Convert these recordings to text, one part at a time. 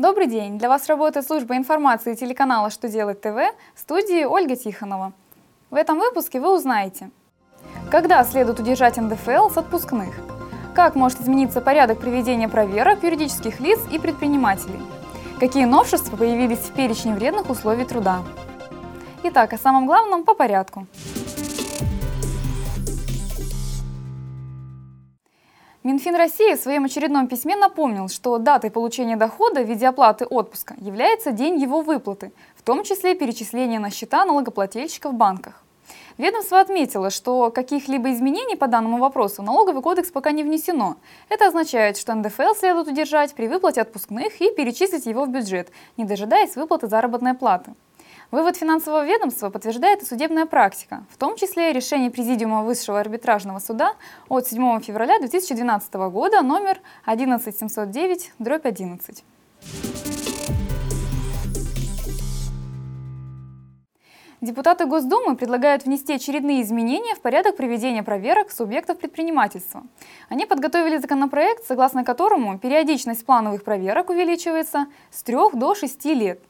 Добрый день! Для вас работает служба информации телеканала «Что делать ТВ» в студии Ольга Тихонова. В этом выпуске вы узнаете, когда следует удержать НДФЛ с отпускных, как может измениться порядок проведения проверок юридических лиц и предпринимателей, какие новшества появились в перечне вредных условий труда. Итак, о самом главном по порядку. Минфин России в своем очередном письме напомнил, что датой получения дохода в виде оплаты отпуска является день его выплаты, в том числе перечисление на счета налогоплательщика в банках. Ведомство отметило, что каких-либо изменений по данному вопросу в налоговый кодекс пока не внесено. Это означает, что НДФЛ следует удержать при выплате отпускных и перечислить его в бюджет, не дожидаясь выплаты заработной платы. Вывод финансового ведомства подтверждает и судебная практика, в том числе решение Президиума Высшего арбитражного суда от 7 февраля 2012 года номер 11709-11. Депутаты Госдумы предлагают внести очередные изменения в порядок проведения проверок субъектов предпринимательства. Они подготовили законопроект, согласно которому периодичность плановых проверок увеличивается с 3 до 6 лет.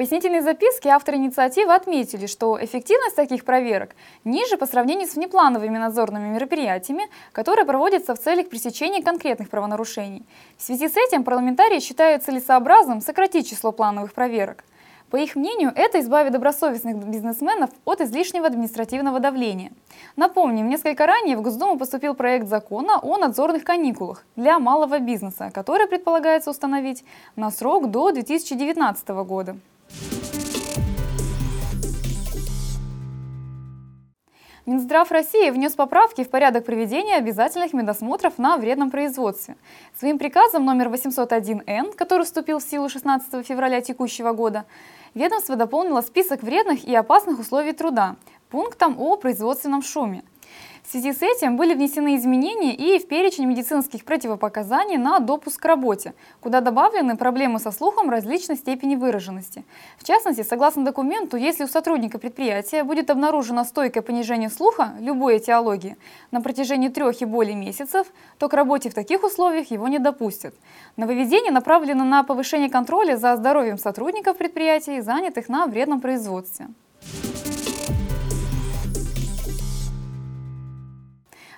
Пояснительной записке авторы инициативы отметили, что эффективность таких проверок ниже по сравнению с внеплановыми надзорными мероприятиями, которые проводятся в целях пресечения конкретных правонарушений. В связи с этим парламентарии считают целесообразным сократить число плановых проверок. По их мнению, это избавит добросовестных бизнесменов от излишнего административного давления. Напомним, несколько ранее в Госдуму поступил проект закона о надзорных каникулах для малого бизнеса, который предполагается установить на срок до 2019 года. Минздрав России внес поправки в порядок проведения обязательных медосмотров на вредном производстве. Своим приказом номер 801Н, который вступил в силу 16 февраля текущего года, ведомство дополнило список вредных и опасных условий труда пунктом о производственном шуме. В связи с этим были внесены изменения и в перечень медицинских противопоказаний на допуск к работе, куда добавлены проблемы со слухом различной степени выраженности. В частности, согласно документу, если у сотрудника предприятия будет обнаружено стойкое понижение слуха любой этиологии на протяжении трех и более месяцев, то к работе в таких условиях его не допустят. Нововведение направлено на повышение контроля за здоровьем сотрудников предприятий, занятых на вредном производстве.